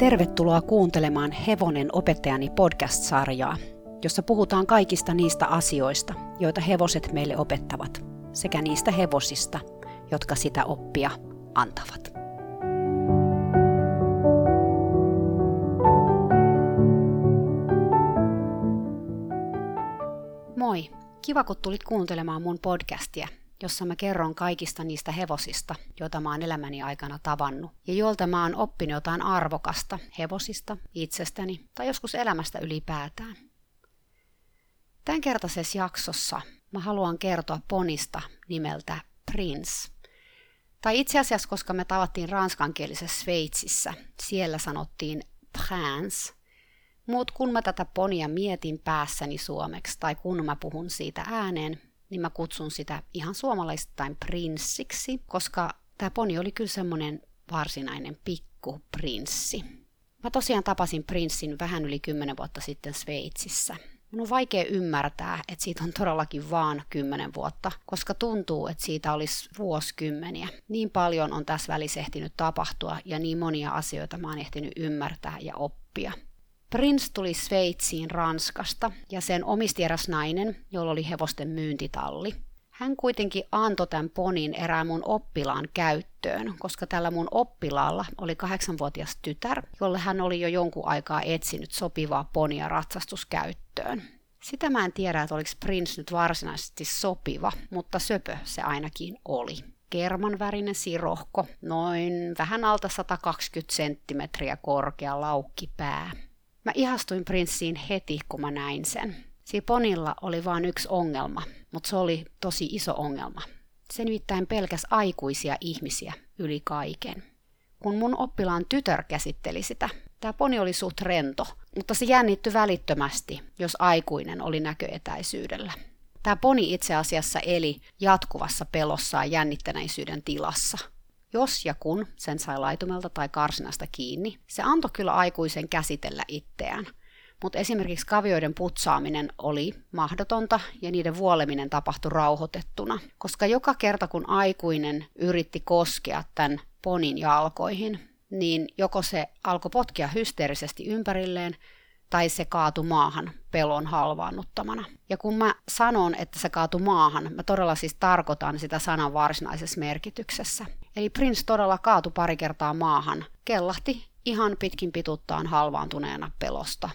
Tervetuloa kuuntelemaan Hevonen opettajani podcast-sarjaa, jossa puhutaan kaikista niistä asioista, joita hevoset meille opettavat, sekä niistä hevosista, jotka sitä oppia antavat. Moi! Kiva, kun tulit kuuntelemaan mun podcastia – jossa mä kerron kaikista niistä hevosista, joita mä oon elämäni aikana tavannut, ja joilta mä oon oppinut jotain arvokasta hevosista, itsestäni tai joskus elämästä ylipäätään. Tämänkertaisessa jaksossa mä haluan kertoa ponista nimeltä Prince. Tai itse asiassa, koska me tavattiin ranskankielisessä Sveitsissä, siellä sanottiin Prince. Mutta kun mä tätä ponia mietin päässäni suomeksi tai kun mä puhun siitä ääneen, niin mä kutsun sitä ihan suomalaistain prinssiksi, koska tämä poni oli kyllä semmoinen varsinainen pikkuprinssi. Mä tosiaan tapasin prinssin vähän yli kymmenen vuotta sitten Sveitsissä. Mun on vaikea ymmärtää, että siitä on todellakin vaan kymmenen vuotta, koska tuntuu, että siitä olisi vuosikymmeniä. Niin paljon on tässä välissä ehtinyt tapahtua ja niin monia asioita mä oon ehtinyt ymmärtää ja oppia. Prince tuli Sveitsiin Ranskasta ja sen omisti eräs nainen, jolla oli hevosten myyntitalli. Hän kuitenkin antoi tämän ponin erään mun oppilaan käyttöön, koska tällä mun oppilaalla oli kahdeksanvuotias tytär, jolle hän oli jo jonkun aikaa etsinyt sopivaa ponia ratsastuskäyttöön. Sitä mä en tiedä, että oliko Prince nyt varsinaisesti sopiva, mutta söpö se ainakin oli. Kerman värinen sirohko, noin vähän alta 120 senttimetriä korkea laukkipää. Mä ihastuin prinssiin heti, kun mä näin sen. Siinä ponilla oli vain yksi ongelma, mutta se oli tosi iso ongelma. Se nimittäin pelkäs aikuisia ihmisiä yli kaiken. Kun mun oppilaan tytör käsitteli sitä, tämä poni oli suht rento, mutta se jännittyi välittömästi, jos aikuinen oli näköetäisyydellä. Tämä poni itse asiassa eli jatkuvassa pelossaan jännittäneisyyden tilassa – jos ja kun sen sai laitumelta tai karsinasta kiinni, se antoi kyllä aikuisen käsitellä itseään. Mutta esimerkiksi kavioiden putsaaminen oli mahdotonta ja niiden vuoleminen tapahtui rauhoitettuna, koska joka kerta kun aikuinen yritti koskea tämän ponin jalkoihin, niin joko se alkoi potkia hysteerisesti ympärilleen tai se kaatu maahan pelon halvaannuttamana. Ja kun mä sanon, että se kaatu maahan, mä todella siis tarkoitan sitä sanan varsinaisessa merkityksessä. Eli Prince todella kaatu pari kertaa maahan, kellahti ihan pitkin pituttaan halvaantuneena pelosta.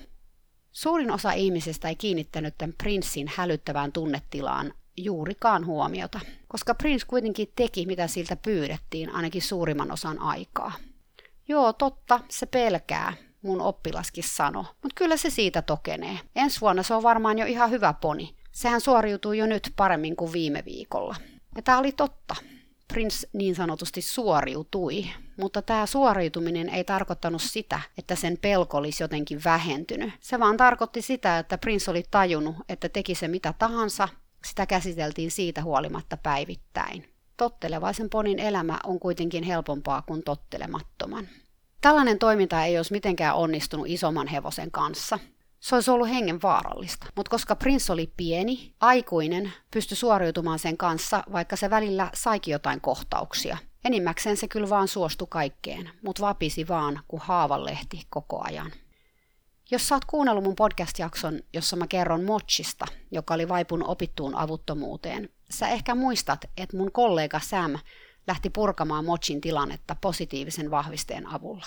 Suurin osa ihmisistä ei kiinnittänyt tämän Princein hälyttävään tunnetilaan juurikaan huomiota, koska Prince kuitenkin teki mitä siltä pyydettiin ainakin suurimman osan aikaa. Joo, totta, se pelkää, mun oppilaskin sano, mutta kyllä se siitä tokenee. Ensi vuonna se on varmaan jo ihan hyvä poni. Sehän suoriutuu jo nyt paremmin kuin viime viikolla. Ja tämä oli totta. Prince niin sanotusti suoriutui, mutta tämä suoriutuminen ei tarkoittanut sitä, että sen pelko olisi jotenkin vähentynyt. Se vaan tarkoitti sitä, että Prince oli tajunnut, että teki se mitä tahansa, sitä käsiteltiin siitä huolimatta päivittäin. Tottelevaisen ponin elämä on kuitenkin helpompaa kuin tottelemattoman. Tällainen toiminta ei olisi mitenkään onnistunut isomman hevosen kanssa. Se olisi ollut hengen vaarallista. Mutta koska Prince oli pieni, aikuinen, pystyi suoriutumaan sen kanssa, vaikka se välillä saikin jotain kohtauksia. Enimmäkseen se kyllä vaan suostui kaikkeen, mutta vapisi vaan kuin haavanlehti koko ajan. Jos sä oot kuunnellut mun podcast-jakson, jossa mä kerron Mochista, joka oli vaipunut opittuun avuttomuuteen, sä ehkä muistat, että mun kollega Sam lähti purkamaan Mochin tilannetta positiivisen vahvisteen avulla.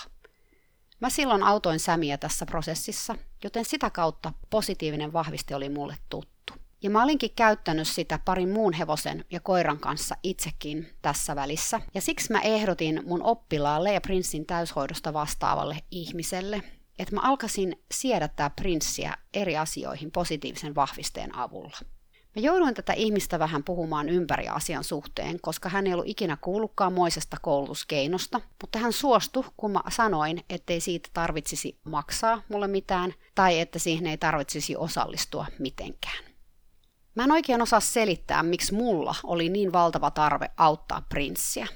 Mä silloin autoin Sämiä tässä prosessissa, joten sitä kautta positiivinen vahviste oli mulle tuttu. Ja mä olinkin käyttänyt sitä parin muun hevosen ja koiran kanssa itsekin tässä välissä. Ja siksi mä ehdotin mun oppilaalle ja prinssin täyshoidosta vastaavalle ihmiselle, että mä alkaisin siedättää prinssiä eri asioihin positiivisen vahvisteen avulla. Mä jouduin tätä ihmistä vähän puhumaan ympäri asian suhteen, koska hän ei ollut ikinä kuullutkaan moisesta koulutuskeinosta, mutta hän suostui, kun mä sanoin, ettei siitä tarvitsisi maksaa mulle mitään, tai että siihen ei tarvitsisi osallistua mitenkään. Mä en oikein osaa selittää, miksi mulla oli niin valtava tarve auttaa prinssiä.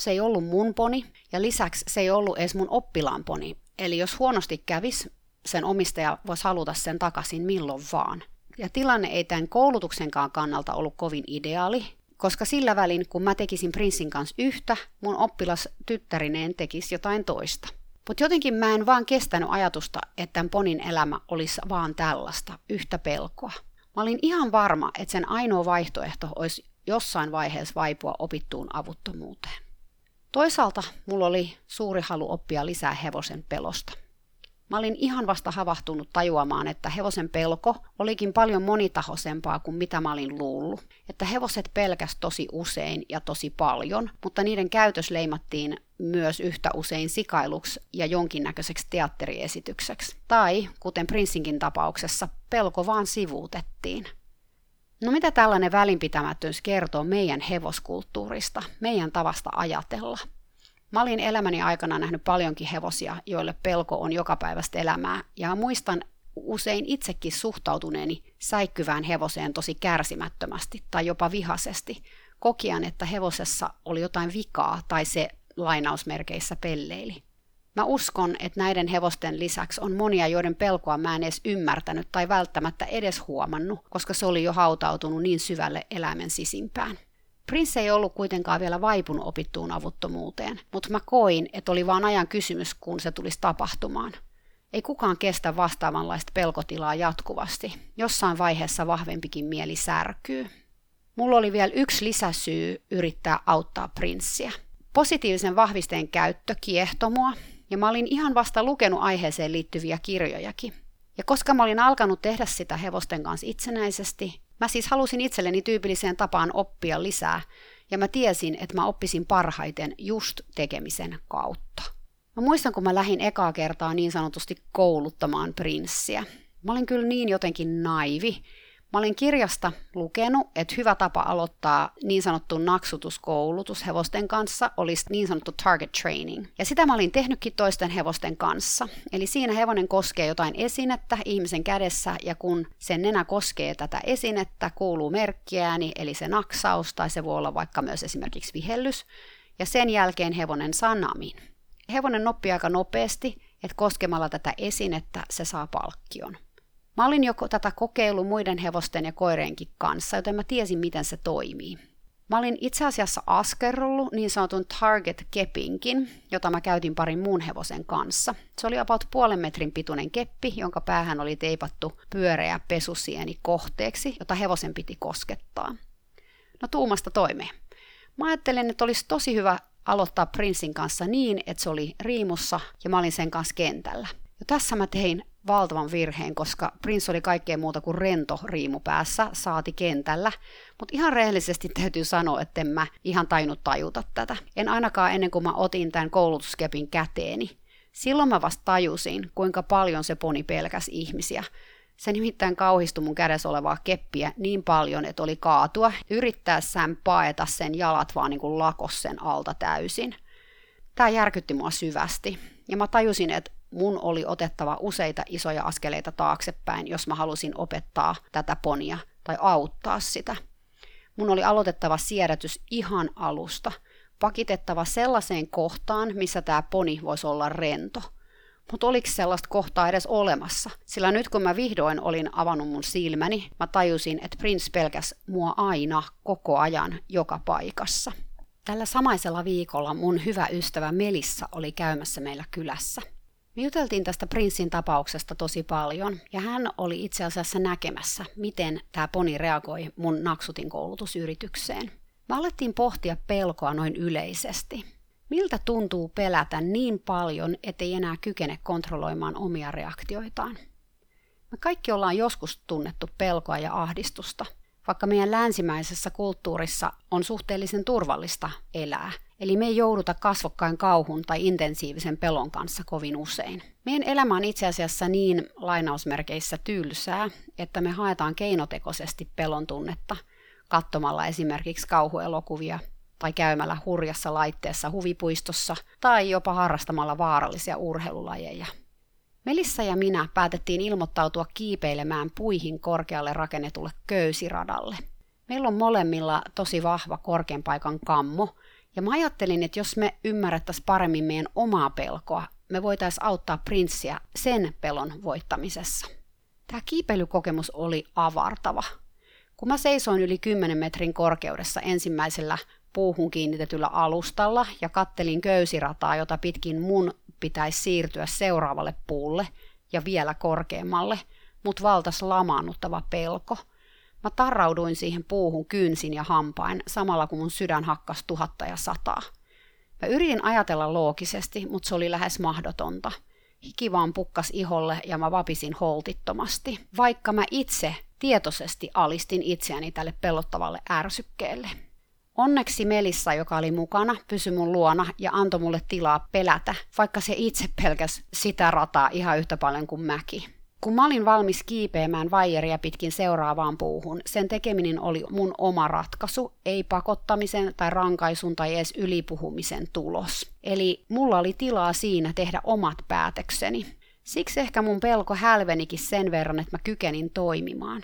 Se ei ollut mun poni, ja lisäksi se ei ollut edes mun oppilaan poni. Eli jos huonosti kävis, sen omistaja voisi haluta sen takaisin milloin vaan. Ja tilanne ei tämän koulutuksenkaan kannalta ollut kovin ideaali, koska sillä välin, kun mä tekisin prinssin kanssa yhtä, mun oppilas tyttärineen tekisi jotain toista. Mutta jotenkin mä en vaan kestänyt ajatusta, että tämän ponin elämä olisi vaan tällaista, yhtä pelkoa. Mä olin ihan varma, että sen ainoa vaihtoehto olisi jossain vaiheessa vaipua opittuun avuttomuuteen. Toisaalta mulla oli suuri halu oppia lisää hevosen pelosta. Mä olin ihan vasta havahtunut tajuamaan, että hevosen pelko olikin paljon monitahoisempaa kuin mitä mä olin luullut. Että hevoset pelkäs tosi usein ja tosi paljon, mutta niiden käytös leimattiin myös yhtä usein sikailuksi ja jonkinnäköiseksi teatteriesitykseksi. Tai, kuten Prinssinkin tapauksessa, pelko vaan sivuutettiin. No mitä tällainen välinpitämättömyys kertoo meidän hevoskulttuurista, meidän tavasta ajatella? Mä olin elämäni aikana nähnyt paljonkin hevosia, joille pelko on jokapäiväistä elämää, ja muistan usein itsekin suhtautuneeni säikkyvään hevoseen tosi kärsimättömästi tai jopa vihaisesti, kokian, että hevosessa oli jotain vikaa tai se lainausmerkeissä pelleili. Mä uskon, että näiden hevosten lisäksi on monia, joiden pelkoa mä en edes ymmärtänyt tai välttämättä edes huomannut, koska se oli jo hautautunut niin syvälle eläimen sisimpään. Prince ei ollut kuitenkaan vielä vaipunut opittuun avuttomuuteen, mutta mä koin, että oli vain ajan kysymys, kun se tulisi tapahtumaan. Ei kukaan kestä vastaavanlaista pelkotilaa jatkuvasti. Jossain vaiheessa vahvempikin mieli särkyy. Mulla oli vielä yksi lisäsyy yrittää auttaa prinssiä. Positiivisen vahvisteen käyttö kiehtomua, ja mä olin ihan vasta lukenut aiheeseen liittyviä kirjojakin. Ja koska mä olin alkanut tehdä sitä hevosten kanssa itsenäisesti, Mä siis halusin itselleni tyypilliseen tapaan oppia lisää, ja mä tiesin, että mä oppisin parhaiten just tekemisen kautta. Mä muistan, kun mä lähdin ekaa kertaa niin sanotusti kouluttamaan prinssiä. Mä olin kyllä niin jotenkin naivi, Mä olin kirjasta lukenut, että hyvä tapa aloittaa niin sanottu naksutuskoulutus hevosten kanssa olisi niin sanottu target training. Ja sitä mä olin tehnytkin toisten hevosten kanssa. Eli siinä hevonen koskee jotain esinettä ihmisen kädessä ja kun sen nenä koskee tätä esinettä, kuuluu merkkiääni, eli se naksaus tai se voi olla vaikka myös esimerkiksi vihellys. Ja sen jälkeen hevonen sanamin. Hevonen oppii aika nopeasti, että koskemalla tätä esinettä se saa palkkion. Mä olin jo tätä kokeillut muiden hevosten ja koireenkin kanssa, joten mä tiesin, miten se toimii. Mä olin itse asiassa askerrullut niin sanotun target kepinkin, jota mä käytin parin muun hevosen kanssa. Se oli about puolen metrin pituinen keppi, jonka päähän oli teipattu pyöreä pesusieni kohteeksi, jota hevosen piti koskettaa. No tuumasta toimeen. Mä ajattelin, että olisi tosi hyvä aloittaa Prinssin kanssa niin, että se oli riimussa ja mä olin sen kanssa kentällä. Ja tässä mä tein valtavan virheen, koska Prince oli kaikkea muuta kuin rento riimu päässä, saati kentällä. Mutta ihan rehellisesti täytyy sanoa, että en mä ihan tainnut tajuta tätä. En ainakaan ennen kuin mä otin tämän koulutuskepin käteeni. Silloin mä vasta tajusin, kuinka paljon se poni pelkäs ihmisiä. Se nimittäin kauhistui mun kädessä olevaa keppiä niin paljon, että oli kaatua, yrittäessään paeta sen jalat vaan niin kuin lakos sen alta täysin. Tämä järkytti mua syvästi. Ja mä tajusin, että mun oli otettava useita isoja askeleita taaksepäin, jos mä halusin opettaa tätä ponia tai auttaa sitä. Mun oli aloitettava siedätys ihan alusta, pakitettava sellaiseen kohtaan, missä tämä poni voisi olla rento. Mutta oliko sellaista kohtaa edes olemassa? Sillä nyt kun mä vihdoin olin avannut mun silmäni, mä tajusin, että Prince pelkäs mua aina, koko ajan, joka paikassa. Tällä samaisella viikolla mun hyvä ystävä Melissa oli käymässä meillä kylässä. Me juteltiin tästä prinssin tapauksesta tosi paljon, ja hän oli itse asiassa näkemässä, miten tämä poni reagoi mun naksutin koulutusyritykseen. Me alettiin pohtia pelkoa noin yleisesti. Miltä tuntuu pelätä niin paljon, ettei enää kykene kontrolloimaan omia reaktioitaan? Me kaikki ollaan joskus tunnettu pelkoa ja ahdistusta, vaikka meidän länsimäisessä kulttuurissa on suhteellisen turvallista elää – Eli me ei jouduta kasvokkain kauhun tai intensiivisen pelon kanssa kovin usein. Meidän elämä on itse asiassa niin lainausmerkeissä tylsää, että me haetaan keinotekoisesti pelon tunnetta katsomalla esimerkiksi kauhuelokuvia tai käymällä hurjassa laitteessa huvipuistossa tai jopa harrastamalla vaarallisia urheilulajeja. Melissa ja minä päätettiin ilmoittautua kiipeilemään puihin korkealle rakennetulle köysiradalle. Meillä on molemmilla tosi vahva korkean paikan kammo, ja mä ajattelin, että jos me ymmärrettäisiin paremmin meidän omaa pelkoa, me voitaisiin auttaa prinssiä sen pelon voittamisessa. Tämä kiipeilykokemus oli avartava. Kun mä seisoin yli 10 metrin korkeudessa ensimmäisellä puuhun kiinnitetyllä alustalla ja kattelin köysirataa, jota pitkin mun pitäisi siirtyä seuraavalle puulle ja vielä korkeammalle, mut valtas lamaannuttava pelko. Mä tarrauduin siihen puuhun kynsin ja hampain, samalla kun mun sydän hakkas tuhatta ja sataa. Mä yritin ajatella loogisesti, mutta se oli lähes mahdotonta. Hiki vaan pukkas iholle ja mä vapisin holtittomasti, vaikka mä itse tietoisesti alistin itseäni tälle pelottavalle ärsykkeelle. Onneksi Melissa, joka oli mukana, pysyi mun luona ja antoi mulle tilaa pelätä, vaikka se itse pelkäs sitä rataa ihan yhtä paljon kuin mäki. Kun mä olin valmis kiipeämään vaijeria pitkin seuraavaan puuhun, sen tekeminen oli mun oma ratkaisu, ei pakottamisen tai rankaisun tai edes ylipuhumisen tulos. Eli mulla oli tilaa siinä tehdä omat päätökseni. Siksi ehkä mun pelko hälvenikin sen verran, että mä kykenin toimimaan.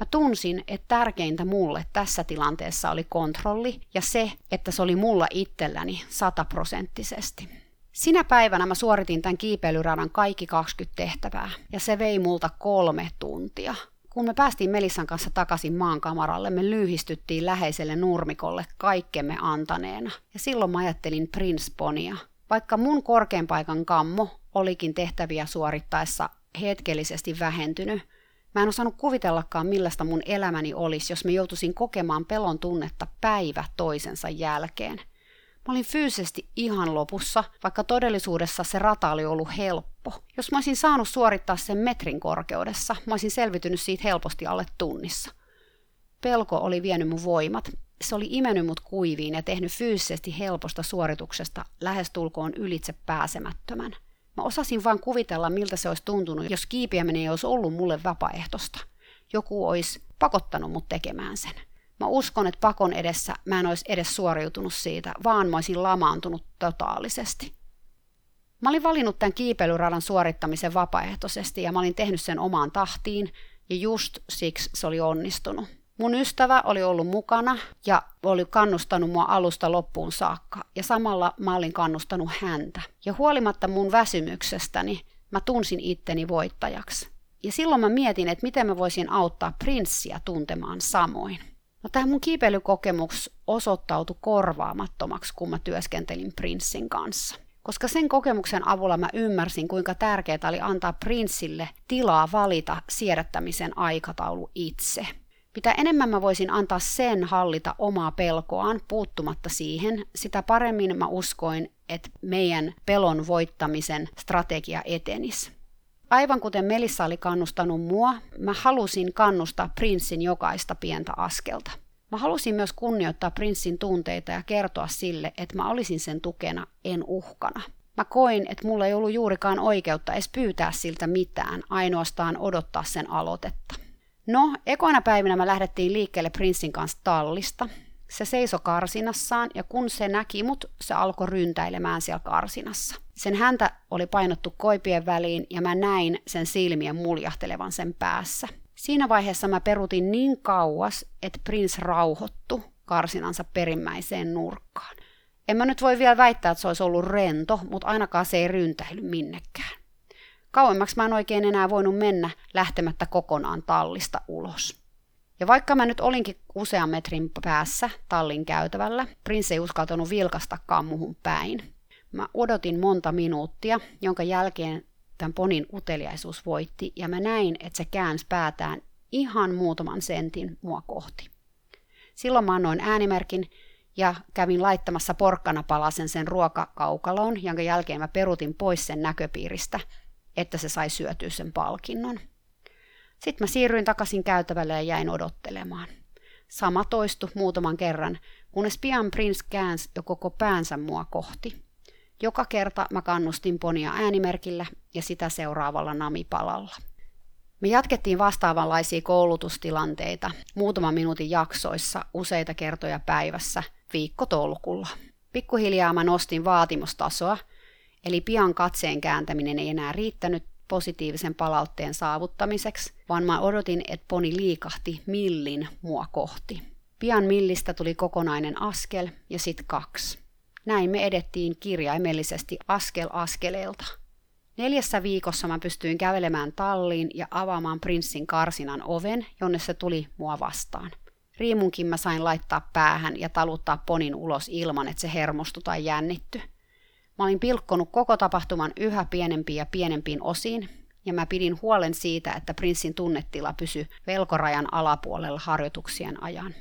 Mä tunsin, että tärkeintä mulle tässä tilanteessa oli kontrolli ja se, että se oli mulla itselläni sataprosenttisesti. Sinä päivänä mä suoritin tämän kiipeilyradan kaikki 20 tehtävää ja se vei multa kolme tuntia. Kun me päästiin Melissan kanssa takaisin maankamaralle, me lyhistyttiin läheiselle nurmikolle kaikkemme antaneena. Ja silloin mä ajattelin Prince Ponia. Vaikka mun korkean paikan kammo olikin tehtäviä suorittaessa hetkellisesti vähentynyt, Mä en osannut kuvitellakaan, millaista mun elämäni olisi, jos mä joutuisin kokemaan pelon tunnetta päivä toisensa jälkeen. Mä olin fyysisesti ihan lopussa, vaikka todellisuudessa se rata oli ollut helppo. Jos mä olisin saanut suorittaa sen metrin korkeudessa, mä olisin selvitynyt siitä helposti alle tunnissa. Pelko oli vienyt mun voimat. Se oli imennyt mut kuiviin ja tehnyt fyysisesti helposta suorituksesta lähestulkoon ylitse pääsemättömän. Mä osasin vain kuvitella, miltä se olisi tuntunut, jos kiipiäminen ei olisi ollut mulle vapaaehtoista. Joku olisi pakottanut mut tekemään sen. Mä uskon, että pakon edessä mä en olisi edes suoriutunut siitä, vaan mä olisin lamaantunut totaalisesti. Mä olin valinnut tämän kiipeilyradan suorittamisen vapaaehtoisesti ja mä olin tehnyt sen omaan tahtiin ja just siksi se oli onnistunut. Mun ystävä oli ollut mukana ja oli kannustanut mua alusta loppuun saakka ja samalla mä olin kannustanut häntä. Ja huolimatta mun väsymyksestäni mä tunsin itteni voittajaksi. Ja silloin mä mietin, että miten mä voisin auttaa prinssiä tuntemaan samoin. No tämä mun kiipeilykokemus osoittautui korvaamattomaksi, kun mä työskentelin prinssin kanssa. Koska sen kokemuksen avulla mä ymmärsin, kuinka tärkeää oli antaa prinssille tilaa valita siedättämisen aikataulu itse. Mitä enemmän mä voisin antaa sen hallita omaa pelkoaan puuttumatta siihen, sitä paremmin mä uskoin, että meidän pelon voittamisen strategia etenisi. Aivan kuten Melissa oli kannustanut mua, mä halusin kannustaa prinssin jokaista pientä askelta. Mä halusin myös kunnioittaa prinssin tunteita ja kertoa sille, että mä olisin sen tukena, en uhkana. Mä koin, että mulla ei ollut juurikaan oikeutta edes pyytää siltä mitään, ainoastaan odottaa sen aloitetta. No, ekoina päivinä me lähdettiin liikkeelle prinssin kanssa tallista. Se seisoi karsinassaan ja kun se näki mut, se alkoi ryntäilemään siellä karsinassa. Sen häntä oli painottu koipien väliin ja mä näin sen silmien muljahtelevan sen päässä. Siinä vaiheessa mä perutin niin kauas, että prins rauhoittu karsinansa perimmäiseen nurkkaan. En mä nyt voi vielä väittää, että se olisi ollut rento, mutta ainakaan se ei ryntäily minnekään. Kauemmaksi mä en oikein enää voinut mennä lähtemättä kokonaan tallista ulos. Ja vaikka mä nyt olinkin usean metrin päässä tallin käytävällä, prinssi ei uskaltanut vilkastakaan muhun päin. Mä odotin monta minuuttia, jonka jälkeen tämän ponin uteliaisuus voitti ja mä näin, että se käänsi päätään ihan muutaman sentin mua kohti. Silloin mä annoin äänimerkin ja kävin laittamassa porkkanapalasen sen ruokakaukaloon, jonka jälkeen mä perutin pois sen näköpiiristä, että se sai syötyä sen palkinnon. Sitten mä siirryin takaisin käytävälle ja jäin odottelemaan. Sama toistui muutaman kerran, kunnes pian Prince käänsi jo koko päänsä mua kohti. Joka kerta mä kannustin ponia äänimerkillä ja sitä seuraavalla namipalalla. Me jatkettiin vastaavanlaisia koulutustilanteita muutaman minuutin jaksoissa useita kertoja päivässä viikkotolkulla. Pikkuhiljaa mä nostin vaatimustasoa, eli pian katseen kääntäminen ei enää riittänyt positiivisen palautteen saavuttamiseksi, vaan mä odotin, että poni liikahti millin mua kohti. Pian millistä tuli kokonainen askel ja sitten kaksi. Näin me edettiin kirjaimellisesti askel askeleelta. Neljässä viikossa mä pystyin kävelemään talliin ja avaamaan prinssin karsinan oven, jonne se tuli mua vastaan. Riimunkin mä sain laittaa päähän ja taluttaa ponin ulos ilman, että se hermostui tai jännitty. Mä olin pilkkonut koko tapahtuman yhä pienempiin ja pienempiin osiin, ja mä pidin huolen siitä, että prinssin tunnetila pysyi velkorajan alapuolella harjoituksien ajan.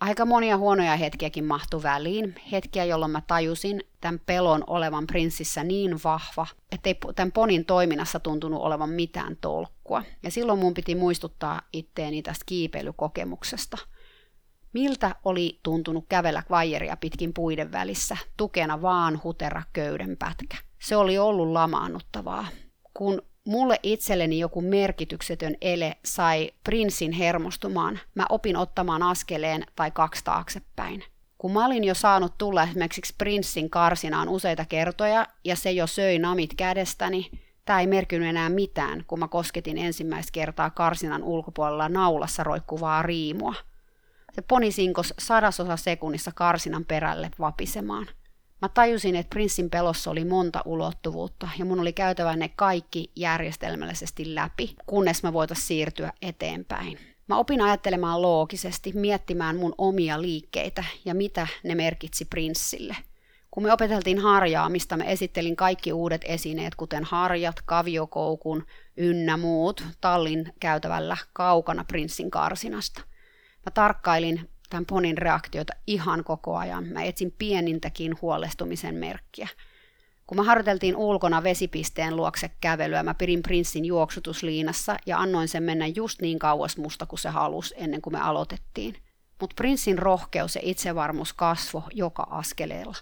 Aika monia huonoja hetkiäkin mahtui väliin, hetkiä, jolloin mä tajusin tämän pelon olevan prinssissä niin vahva, ettei tämän ponin toiminnassa tuntunut olevan mitään tolkkua. Ja silloin mun piti muistuttaa itteeni tästä kiipeilykokemuksesta. Miltä oli tuntunut kävellä vajeria pitkin puiden välissä, tukena vaan hutera köyden pätkä. Se oli ollut lamaannuttavaa. Kun mulle itselleni joku merkityksetön ele sai prinssin hermostumaan, mä opin ottamaan askeleen tai kaksi taaksepäin. Kun mä olin jo saanut tulla esimerkiksi prinssin karsinaan useita kertoja ja se jo söi namit kädestäni, tämä ei merkinyt enää mitään, kun mä kosketin ensimmäistä kertaa karsinan ulkopuolella naulassa roikkuvaa riimua. Se poni sinkos sadasosa sekunnissa karsinan perälle vapisemaan. Mä tajusin, että prinssin pelossa oli monta ulottuvuutta ja mun oli käytävä ne kaikki järjestelmällisesti läpi, kunnes mä voitaisiin siirtyä eteenpäin. Mä opin ajattelemaan loogisesti, miettimään mun omia liikkeitä ja mitä ne merkitsi prinssille. Kun me opeteltiin harjaamista, mä esittelin kaikki uudet esineet, kuten harjat, kaviokoukun ynnä muut, tallin käytävällä kaukana prinssin karsinasta. Mä tarkkailin tämän ponin reaktiota ihan koko ajan. Mä etsin pienintäkin huolestumisen merkkiä. Kun me harjoiteltiin ulkona vesipisteen luokse kävelyä, mä pidin prinssin juoksutusliinassa ja annoin sen mennä just niin kauas musta kuin se halusi ennen kuin me aloitettiin. Mutta prinssin rohkeus ja itsevarmuus kasvo joka askeleella.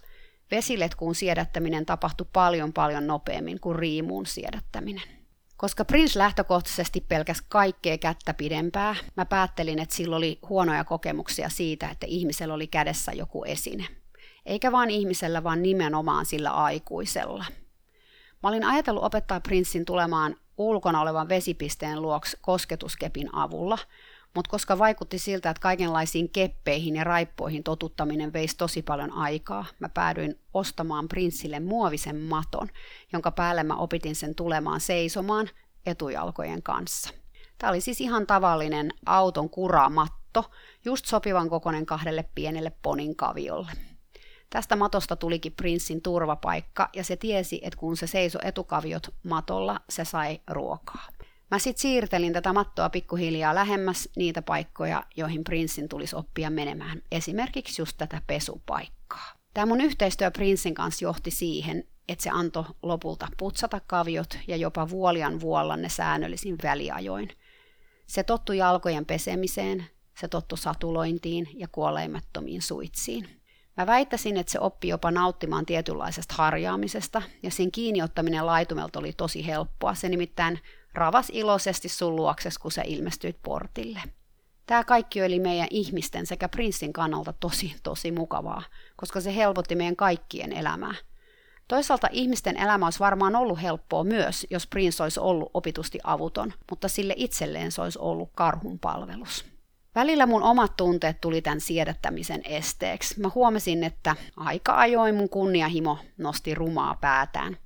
Vesiletkuun siedättäminen tapahtui paljon paljon nopeammin kuin riimuun siedättäminen. Koska Prince lähtökohtaisesti pelkäs kaikkea kättä pidempää, mä päättelin, että sillä oli huonoja kokemuksia siitä, että ihmisellä oli kädessä joku esine. Eikä vaan ihmisellä, vaan nimenomaan sillä aikuisella. Mä olin ajatellut opettaa Prinssin tulemaan ulkona olevan vesipisteen luoksi kosketuskepin avulla, mutta koska vaikutti siltä, että kaikenlaisiin keppeihin ja raippoihin totuttaminen veisi tosi paljon aikaa, mä päädyin ostamaan prinssille muovisen maton, jonka päälle mä opitin sen tulemaan seisomaan etujalkojen kanssa. Tämä oli siis ihan tavallinen auton kuramatto, just sopivan kokoinen kahdelle pienelle ponin kaviolle. Tästä matosta tulikin prinssin turvapaikka ja se tiesi, että kun se seisoi etukaviot matolla, se sai ruokaa. Mä sitten siirtelin tätä mattoa pikkuhiljaa lähemmäs niitä paikkoja, joihin prinssin tulisi oppia menemään. Esimerkiksi just tätä pesupaikkaa. Tämä mun yhteistyö prinssin kanssa johti siihen, että se antoi lopulta putsata kaviot ja jopa vuolian vuolla ne säännöllisin väliajoin. Se tottui jalkojen pesemiseen, se tottu satulointiin ja kuoleimattomiin suitsiin. Mä väittäisin, että se oppi jopa nauttimaan tietynlaisesta harjaamisesta, ja sen kiinniottaminen laitumelta oli tosi helppoa. Se nimittäin ravas iloisesti sun luokses, kun sä ilmestyit portille. Tämä kaikki oli meidän ihmisten sekä prinssin kannalta tosi, tosi mukavaa, koska se helpotti meidän kaikkien elämää. Toisaalta ihmisten elämä olisi varmaan ollut helppoa myös, jos prinssi olisi ollut opitusti avuton, mutta sille itselleen se olisi ollut karhun palvelus. Välillä mun omat tunteet tuli tämän siedättämisen esteeksi. Mä huomasin, että aika ajoin mun kunniahimo nosti rumaa päätään.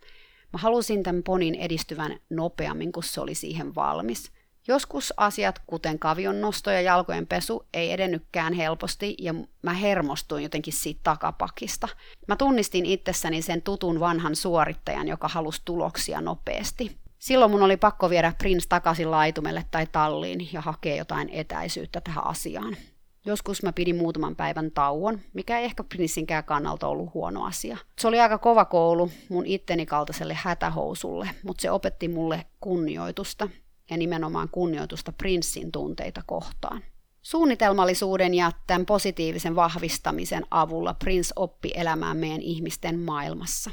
Mä halusin tämän ponin edistyvän nopeammin, kun se oli siihen valmis. Joskus asiat, kuten kavion nosto ja jalkojen pesu, ei edennykään helposti ja mä hermostuin jotenkin siitä takapakista. Mä tunnistin itsessäni sen tutun vanhan suorittajan, joka halusi tuloksia nopeasti. Silloin mun oli pakko viedä Prince takaisin laitumelle tai talliin ja hakea jotain etäisyyttä tähän asiaan. Joskus mä pidin muutaman päivän tauon, mikä ei ehkä Prinssinkään kannalta ollut huono asia. Se oli aika kova koulu mun itteni kaltaiselle hätähousulle, mutta se opetti mulle kunnioitusta ja nimenomaan kunnioitusta Prinssin tunteita kohtaan. Suunnitelmallisuuden ja tämän positiivisen vahvistamisen avulla Prince oppi elämään meidän ihmisten maailmassa.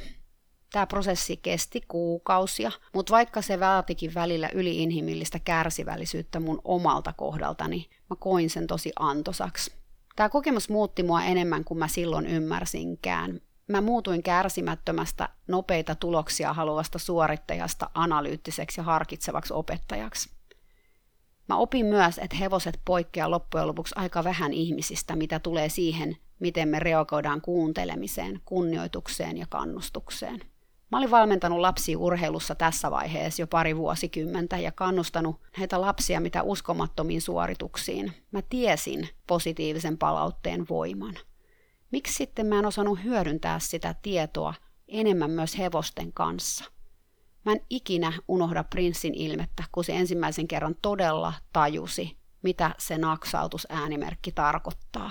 Tämä prosessi kesti kuukausia, mutta vaikka se vaatikin välillä yliinhimillistä kärsivällisyyttä mun omalta kohdaltani, mä koin sen tosi antosaksi. Tämä kokemus muutti mua enemmän kuin mä silloin ymmärsinkään. Mä muutuin kärsimättömästä, nopeita tuloksia haluavasta suorittajasta analyyttiseksi ja harkitsevaksi opettajaksi. Mä opin myös, että hevoset poikkeaa loppujen lopuksi aika vähän ihmisistä, mitä tulee siihen, miten me reagoidaan kuuntelemiseen, kunnioitukseen ja kannustukseen. Mä olin valmentanut lapsia urheilussa tässä vaiheessa jo pari vuosikymmentä ja kannustanut heitä lapsia mitä uskomattomiin suorituksiin. Mä tiesin positiivisen palautteen voiman. Miksi sitten mä en osannut hyödyntää sitä tietoa enemmän myös hevosten kanssa. Mä en ikinä unohda prinssin ilmettä, kun se ensimmäisen kerran todella tajusi, mitä se naksautus äänimerkki tarkoittaa.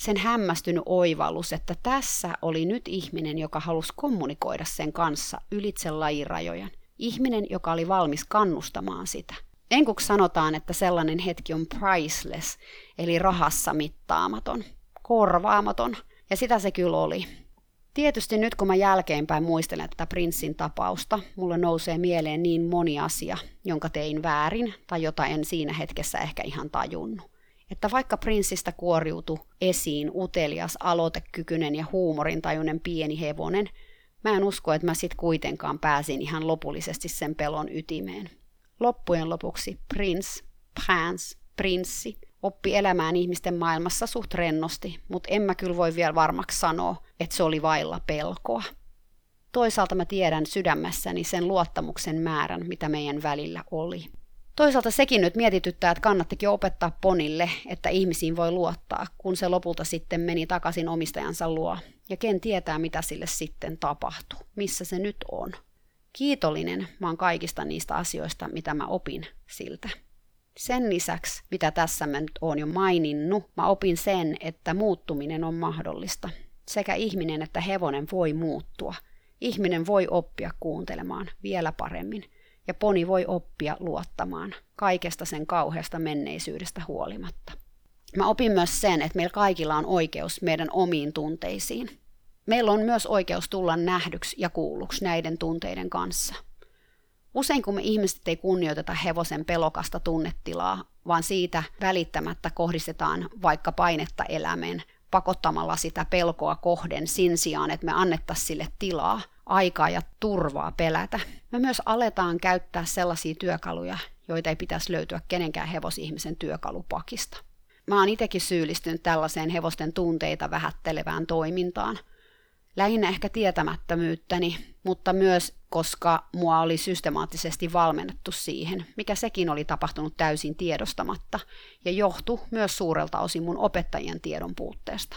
Sen hämmästynyt oivallus, että tässä oli nyt ihminen, joka halusi kommunikoida sen kanssa ylitse lajirajojen. Ihminen, joka oli valmis kannustamaan sitä. Enkuksi sanotaan, että sellainen hetki on priceless, eli rahassa mittaamaton, korvaamaton, ja sitä se kyllä oli. Tietysti nyt kun mä jälkeenpäin muistelen tätä prinssin tapausta, mulle nousee mieleen niin moni asia, jonka tein väärin tai jota en siinä hetkessä ehkä ihan tajunnut. Että vaikka prinssistä kuoriutui esiin utelias, aloitekykyinen ja huumorintajuinen pieni hevonen, mä en usko, että mä sit kuitenkaan pääsin ihan lopullisesti sen pelon ytimeen. Loppujen lopuksi prins, prince, prinssi, oppi elämään ihmisten maailmassa suht rennosti, mutta en mä kyllä voi vielä varmaksi sanoa, että se oli vailla pelkoa. Toisaalta mä tiedän sydämessäni sen luottamuksen määrän, mitä meidän välillä oli. Toisaalta sekin nyt mietityttää, että kannattikin opettaa Ponille, että ihmisiin voi luottaa, kun se lopulta sitten meni takaisin omistajansa luo. Ja ken tietää, mitä sille sitten tapahtuu, missä se nyt on. Kiitollinen mä oon kaikista niistä asioista, mitä mä opin siltä. Sen lisäksi, mitä tässä mä nyt oon jo maininnut, mä opin sen, että muuttuminen on mahdollista. Sekä ihminen että hevonen voi muuttua. Ihminen voi oppia kuuntelemaan vielä paremmin. Ja poni voi oppia luottamaan kaikesta sen kauheasta menneisyydestä huolimatta. Mä opin myös sen, että meillä kaikilla on oikeus meidän omiin tunteisiin. Meillä on myös oikeus tulla nähdyksi ja kuulluksi näiden tunteiden kanssa – Usein kun me ihmiset ei kunnioiteta hevosen pelokasta tunnetilaa, vaan siitä välittämättä kohdistetaan vaikka painetta elämeen, pakottamalla sitä pelkoa kohden sin sijaan, että me annettaisiin sille tilaa, aikaa ja turvaa pelätä. Me myös aletaan käyttää sellaisia työkaluja, joita ei pitäisi löytyä kenenkään hevosihmisen työkalupakista. Mä oon itsekin syyllistynyt tällaiseen hevosten tunteita vähättelevään toimintaan – lähinnä ehkä tietämättömyyttäni, mutta myös koska mua oli systemaattisesti valmennettu siihen, mikä sekin oli tapahtunut täysin tiedostamatta ja johtu myös suurelta osin mun opettajien tiedon puutteesta.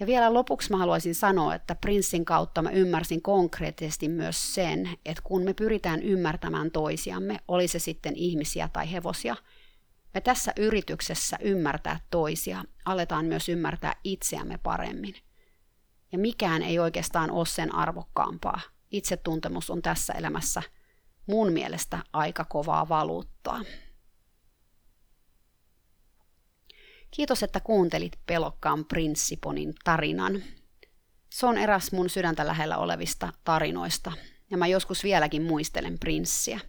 Ja vielä lopuksi mä haluaisin sanoa, että prinssin kautta mä ymmärsin konkreettisesti myös sen, että kun me pyritään ymmärtämään toisiamme, oli se sitten ihmisiä tai hevosia, me tässä yrityksessä ymmärtää toisia aletaan myös ymmärtää itseämme paremmin – ja mikään ei oikeastaan ole sen arvokkaampaa. Itsetuntemus on tässä elämässä mun mielestä aika kovaa valuuttaa. Kiitos, että kuuntelit pelokkaan prinssiponin tarinan. Se on eräs mun sydäntä lähellä olevista tarinoista, ja mä joskus vieläkin muistelen prinssiä.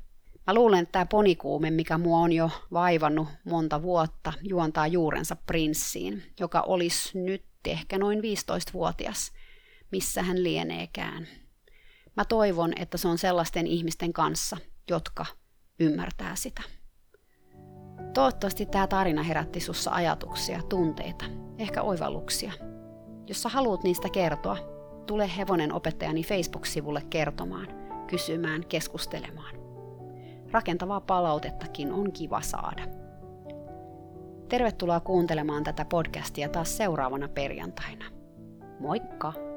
Mä luulen, että tämä ponikuume, mikä mua on jo vaivannut monta vuotta, juontaa juurensa prinssiin, joka olisi nyt ehkä noin 15-vuotias, missä hän lieneekään. Mä toivon, että se on sellaisten ihmisten kanssa, jotka ymmärtää sitä. Toivottavasti tämä tarina herätti sussa ajatuksia, tunteita, ehkä oivalluksia. Jos sä haluat niistä kertoa, tule Hevonen opettajani Facebook-sivulle kertomaan, kysymään, keskustelemaan. Rakentavaa palautettakin on kiva saada. Tervetuloa kuuntelemaan tätä podcastia taas seuraavana perjantaina. Moikka!